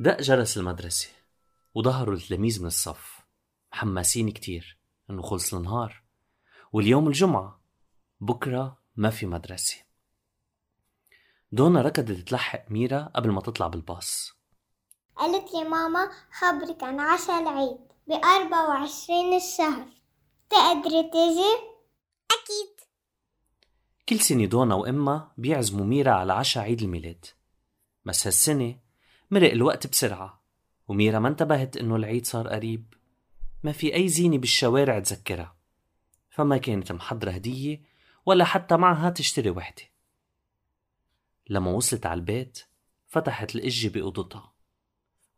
دق جرس المدرسة وظهروا التلاميذ من الصف محمسين كتير إنه خلص النهار. واليوم الجمعة بكرة ما في مدرسة. دونا ركضت تلحق ميرا قبل ما تطلع بالباص. قالت لي ماما خبرك عن عشاء العيد بأربعة وعشرين الشهر. تقدري تيجي؟ أكيد. كل سنة دونا وإمها بيعزموا ميرا على عشاء عيد الميلاد. بس هالسنة مرق الوقت بسرعة. وميرا ما انتبهت إنه العيد صار قريب. ما في أي زينة بالشوارع تذكرها. فما كانت محضرة هدية ولا حتى معها تشتري وحدة. لما وصلت على البيت فتحت الإجة بأوضتها.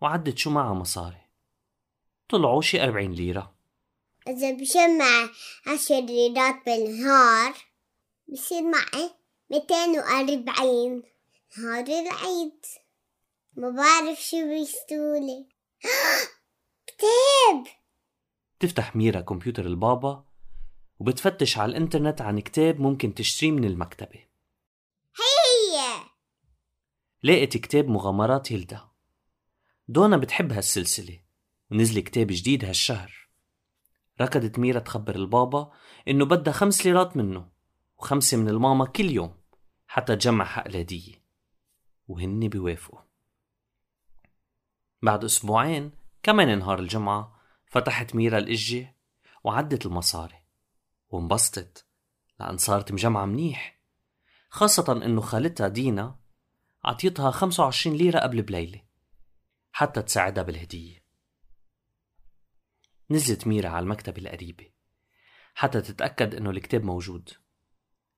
وعدت شو معها مصاري. طلعوا شي أربعين ليرة. إذا بجمع عشر ليرات بالنهار بصير معي ميتين وأربعين. نهار العيد. ما بعرف شو بيشتولي كتاب! تفتح ميرا كمبيوتر البابا وبتفتش على الإنترنت عن كتاب ممكن تشتريه من المكتبة. هي! لقيت كتاب مغامرات هيلدا. دونا بتحب هالسلسلة ونزل كتاب جديد هالشهر. ركضت ميرا تخبر البابا إنه بدها خمس ليرات منه وخمسة من الماما كل يوم حتى تجمع حق الهدية. وهن بيوافقوا. بعد أسبوعين كمان نهار الجمعة فتحت ميرا الإجة وعدت المصاري وانبسطت لأن صارت مجمعة منيح خاصة إنه خالتها دينا عطيتها 25 ليرة قبل بليلة حتى تساعدها بالهدية. نزلت ميرا على المكتبة القريبة حتى تتأكد إنه الكتاب موجود.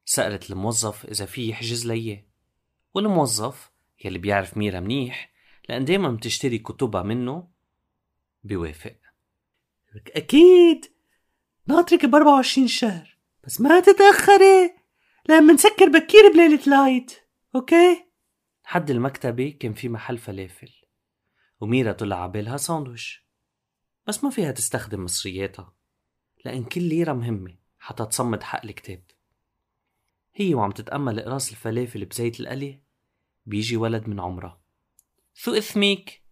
سألت الموظف إذا في يحجز ليه والموظف يلي بيعرف ميرا منيح لأن دايما بتشتري كتبها منه بيوافق أكيد ناطرك ب 24 شهر بس ما تتأخري لأن منسكر بكير بليلة لايت أوكي؟ حد المكتبة كان في محل فلافل وميرا طلع عبالها ساندويش بس ما فيها تستخدم مصرياتها لأن كل ليرة مهمة حتى تصمد حق الكتاب. هي وعم تتأمل قراص الفلافل بزيت القلي بيجي ولد من عمرها. شو اسمك؟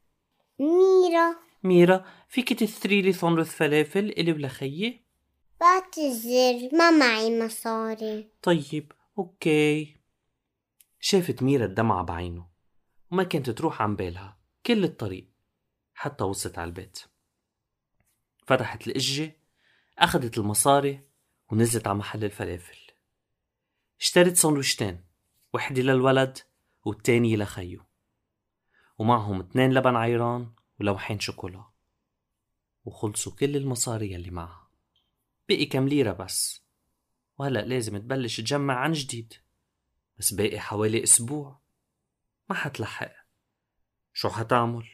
ميرا. ميرا. فيك تشتري لي ساندويش فلافل إلي ولا خيي؟ بعتذر ما معي مصاري. طيب أوكي. شافت ميرا الدمعة بعينه. وما كانت تروح عن بالها. كل الطريق. حتى وصلت على البيت. فتحت الإجة أخذت المصاري ونزلت على محل الفلافل. اشترت سندويشتين وحدة للولد والتانية لخيو ومعهم اتنين لبن عيران ولوحين شوكولا وخلصوا كل المصاري يلي معها. بقي كم ليرة بس. وهلأ لازم تبلش تجمع عن جديد. بس باقي حوالي أسبوع. ما حتلحق. شو حتعمل؟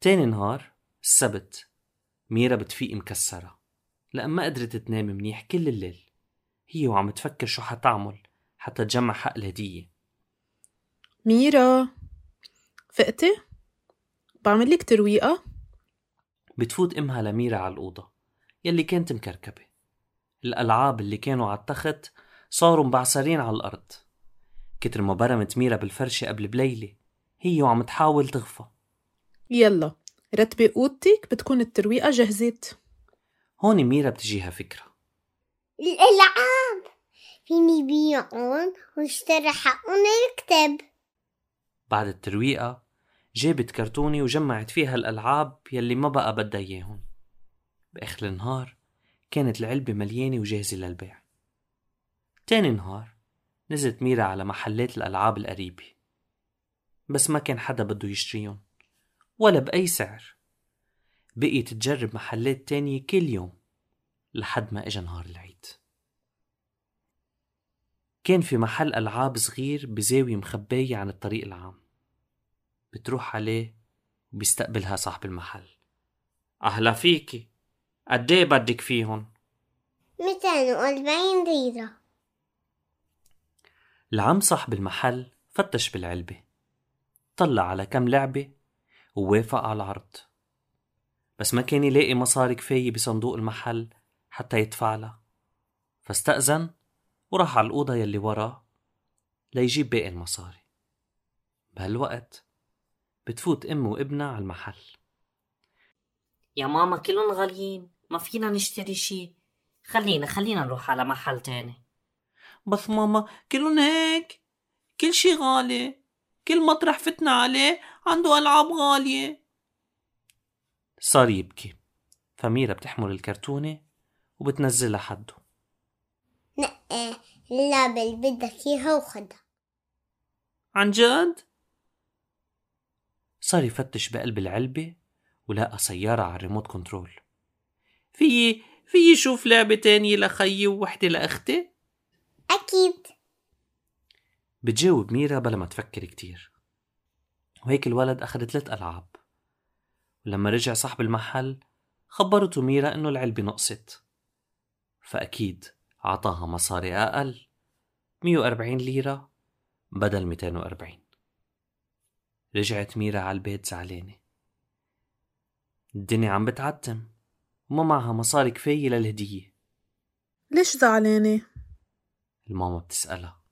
تاني نهار السبت ميرا بتفيق مكسرة لأن ما قدرت تنام منيح كل الليل. هي وعم تفكر شو حتعمل حتى تجمع حق الهدية. ميرا فقتي؟ بعمل لك ترويقة؟ بتفوت أمها لميرا على الأوضة يلي كانت مكركبة. الألعاب اللي كانوا على التخت صاروا مبعثرين على الأرض. كتر ما برمت ميرا بالفرشة قبل بليلة هي وعم تحاول تغفى. يلا رتبي أوضتك بتكون الترويقة جهزت. هون ميرا بتجيها فكرة. الألعاب! فيني بيعون واشتري حقهم الكتاب بعد الترويقة جابت كرتونة وجمعت فيها الألعاب يلي ما بقى بدها إياهم. بآخر النهار كانت العلبة مليانة وجاهزة للبيع. تاني نهار نزلت ميرا على محلات الألعاب القريبة. بس ما كان حدا بده يشتريهم ولا بأي سعر. بقيت تجرب محلات تانية كل يوم لحد ما إجا نهار العيد. كان في محل ألعاب صغير بزاوية مخباية عن الطريق العام. بتروح عليه وبيستقبلها صاحب المحل. أهلا فيكي قد إيه بدك؟ ميتين وأربعين ليرة. العم صاحب المحل فتش بالعلبة. طلع على كم لعبة ووافق على العرض. بس ما كان يلاقي مصاري كفاية بصندوق المحل حتى يدفع لها. فاستأذن وراح على الأوضة يلي وراه ليجيب باقي المصاري. بهالوقت بتفوت أم وابنها على المحل. يا ماما كلهم غاليين ما فينا نشتري شي. خلينا خلينا نروح على محل تاني. بس ماما كلهم هيك. كل شي غالي. كل مطرح فتنا عليه عنده ألعاب غالية. صار يبكي. فميرا بتحمل الكرتونة وبتنزلها حده نقي اللعبة اللي بدك إياها وخدها. عن جد؟ صار يفتش بقلب العلبة ولقى سيارة على الريموت كنترول. في في شوف لعبة تانية لخيي ووحدة لأختي؟ أكيد. بتجاوب ميرا بلا ما تفكر كتير. وهيك الولد أخذ ثلاث ألعاب. ولما رجع صاحب المحل خبرته ميرا إنه العلبة نقصت. فأكيد عطاها مصاري أقل. 140 ليرة بدل 240 رجعت ميرا على البيت زعلانة. الدنيا عم بتعتم وما معها مصاري كفاية للهدية. ليش زعلانة؟ الماما بتسألها.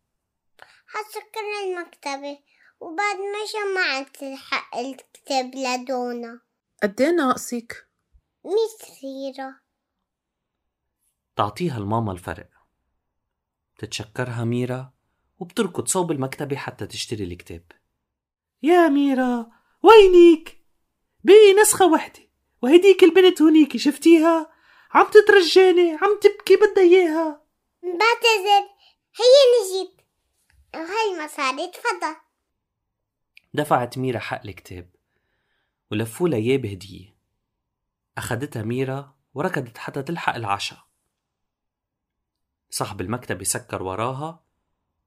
حسكر المكتبة وبعد ما جمعت الحق الكتاب لدونا. قد إيه ناقصك؟ مية ليرة تعطيها الماما الفرق. بتتشكرها ميرا وبتركض صوب المكتبة حتى تشتري الكتاب. يا ميرا وينك؟ بقي نسخة وحدة وهديك البنت هونيك شفتيها؟ عم تترجاني عم تبكي بدها إياها. بعتذر هي نجيت. وهي مصاري تفضل. دفعت ميرا حق الكتاب ولفوا لها إياه بهدية. أخدتها ميرا وركضت حتى تلحق العشاء. صاحب المكتب سكر وراها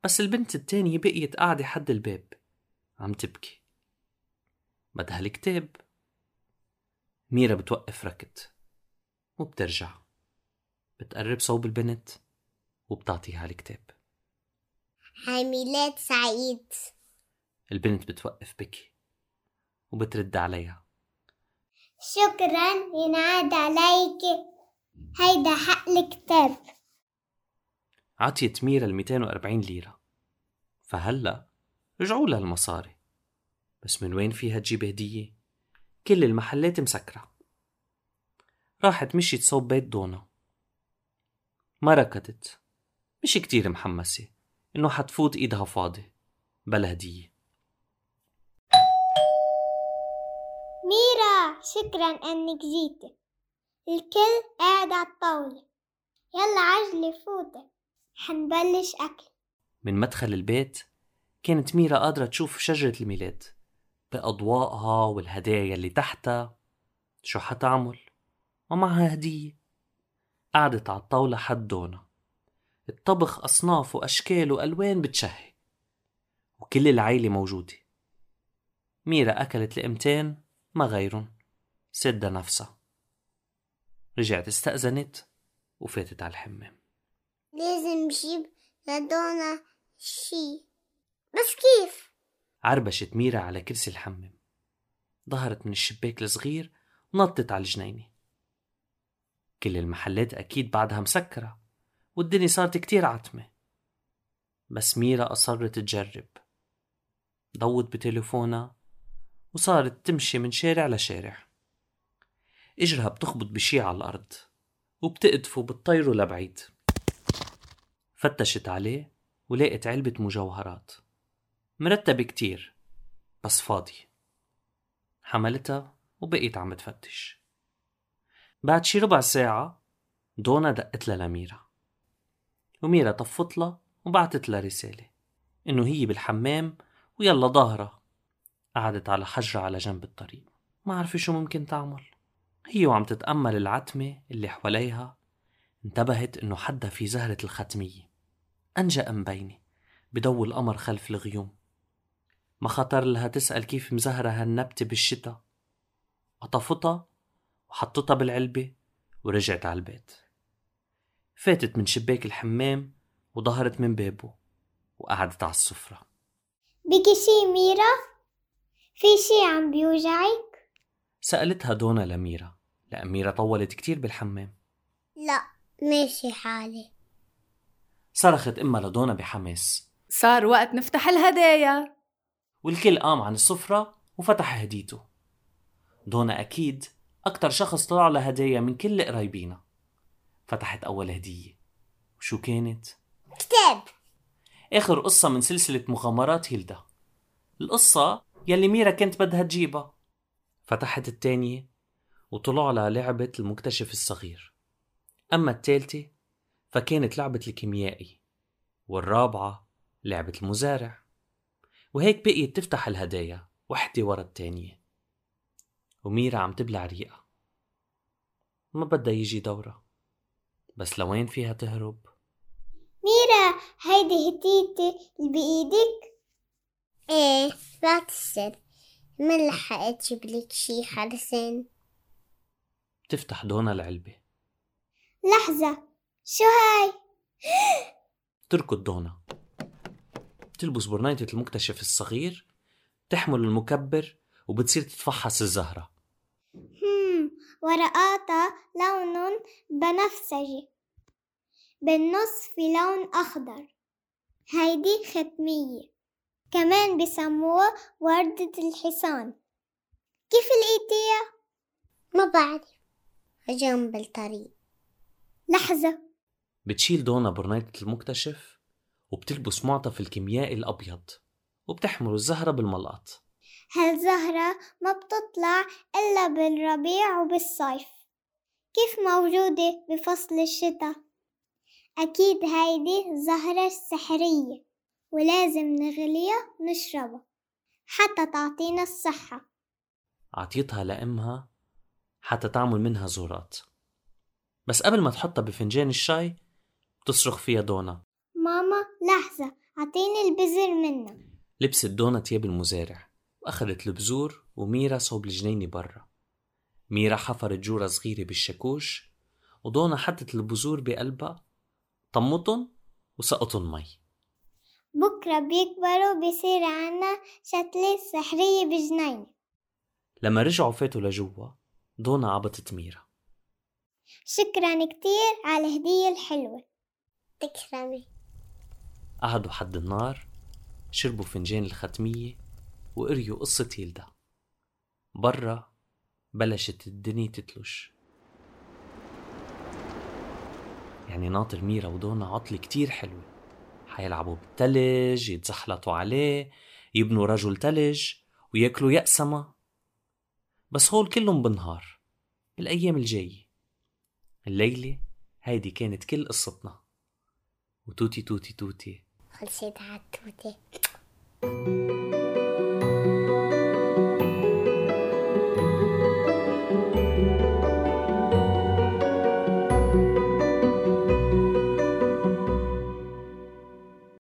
بس البنت التانية بقيت قاعدة حد الباب. عم تبكي. بدها الكتاب. ميرا بتوقف ركض وبترجع. بتقرب صوب البنت وبتعطيها الكتاب. هاي ميلاد سعيد. البنت بتوقف بكي وبترد عليها. شكرا ينعاد عليك. هيدا حق الكتاب. عطيت ميرا ال 240 ليرة. فهلأ رجعوا لها المصاري. بس من وين فيها تجيب هدية؟ كل المحلات مسكرة. راحت مشيت صوب بيت دونا. ما ركضت. مش كتير محمسة. إنه حتفوت إيدها فاضي. بلا هدية. ميرا شكرا إنك جيتي. الكل قاعد على الطاولة. يلا عجلي فوتي. حنبلش أكل. من مدخل البيت كانت ميرا قادرة تشوف شجرة الميلاد بأضواءها والهدايا اللي تحتها شو حتعمل؟ ما معها هدية. قعدت على الطاولة حد دونا الطبخ أصناف وأشكال وألوان بتشهي. وكل العيلة موجودة. ميرا أكلت لقمتين ما غيرن سدة نفسها. رجعت استأذنت وفاتت على الحمام. لازم نجيب لدونا شي. بس كيف؟ عربشت ميرا على كرسي الحمام. ظهرت من الشباك الصغير ونطت على الجنينة. كل المحلات أكيد بعدها مسكرة والدنيا صارت كتير عتمة. بس ميرا أصرت تجرب. ضوت بتليفونها وصارت تمشي من شارع لشارع. إجرها بتخبط بشي على الأرض وبتقدف وبتطيره لبعيد فتشت عليه ولقت علبة مجوهرات. مرتبة كتير بس فاضي. حملتها وبقيت عم تفتش بعد شي ربع ساعة دونا دقت لها لميرا وميرا طفت لها وبعتت لها رسالة إنه هي بالحمام ويلا ظاهرة قعدت على حجرة على جنب الطريق. ما عرفت شو ممكن تعمل. هي وعم تتأمل العتمة اللي حواليها. انتبهت إنه حدا في زهرة الختمية. أنجأ مبينة بضو القمر خلف الغيوم. ما خطر لها تسأل كيف مزهرة هالنبتة بالشتا قطفتها وحطتها بالعلبة ورجعت على البيت. فاتت من شباك الحمام وظهرت من بابه وقعدت على السفرة. بكي شي ميرا؟ في شي عم بيوجعك؟ سألتها دونا لميرا لأن ميرا طولت كتير بالحمام. لا ماشي حالي. صرخت إمها لدونا بحماس. صار وقت نفتح الهدايا. والكل قام عن السفرة وفتح هديته. دونا أكيد أكتر شخص طلع لها هدايا من كل قرايبينا. فتحت أول هدية. وشو كانت؟ كتاب. آخر قصة من سلسلة مغامرات هيلدا. القصة يلي ميرا كانت بدها تجيبها. فتحت التانية وطلع لها لعبة المكتشف الصغير. أما التالتة فكانت لعبة الكيميائي والرابعة لعبة المزارع. وهيك بقيت تفتح الهدايا وحدة ورا التانية. وميرا عم تبلع ريقة ما بدها يجي دورة بس لوين فيها تهرب؟ ميرا هيدي هديتي اللي بإيدك؟ إيه بعد السر ما لحقت جيب لك شي حرسن تفتح دونا العلبة. لحظة. شو هاي؟ تركض دونا بتلبس برناية المكتشف الصغير بتحمل المكبر وبتصير تتفحص الزهرة. ورقاتها لون بنفسجي. بالنص في لون أخضر. هيدي ختمية. كمان بسموها وردة الحصان. كيف لقيتيها؟ ما بعرف. جنب الطريق. لحظة. بتشيل دونا برناية المكتشف؟ وبتلبس معطف الكيميائي الأبيض وبتحمل الزهرة بالملقط هالزهرة ما بتطلع إلا بالربيع وبالصيف. كيف موجودة بفصل الشتاء؟ أكيد هيدي زهرة سحرية ولازم نغليها ونشربها حتى تعطينا الصحة. عطيتها لأمها حتى تعمل منها زورات. بس قبل ما تحطها بفنجان الشاي بتصرخ فيها دونا. ماما لحظة أعطيني البذر منها لبست دونا تياب المزارع وأخذت البذور وميرا صوب الجنينة برا. ميرا حفرت جورة صغيرة بالشاكوش ودونا حطت البذور بقلبها طمطن وسقطن مي. بكرة بيكبروا بيصير عنا شتلة سحرية بجنينة لما رجعوا فاتوا لجوا دونا عبطت ميرا شكرا كتير على الهدية الحلوة. تكرمي. قعدوا حد النار شربوا فنجان الختمية وقريوا قصة هيلدا برا بلشت الدنيا تتلج يعني ناطر ميرا ودونا عطلة كتير حلوة. حيلعبوا بالتلج يتزحلطوا عليه يبنوا رجل تلج وياكلوا يقسمة بس هول كلهم بالنهار بالأيام الجاية. الليلة هيدي كانت كل قصتنا. وتوتي توتي توتي 和其他兔子。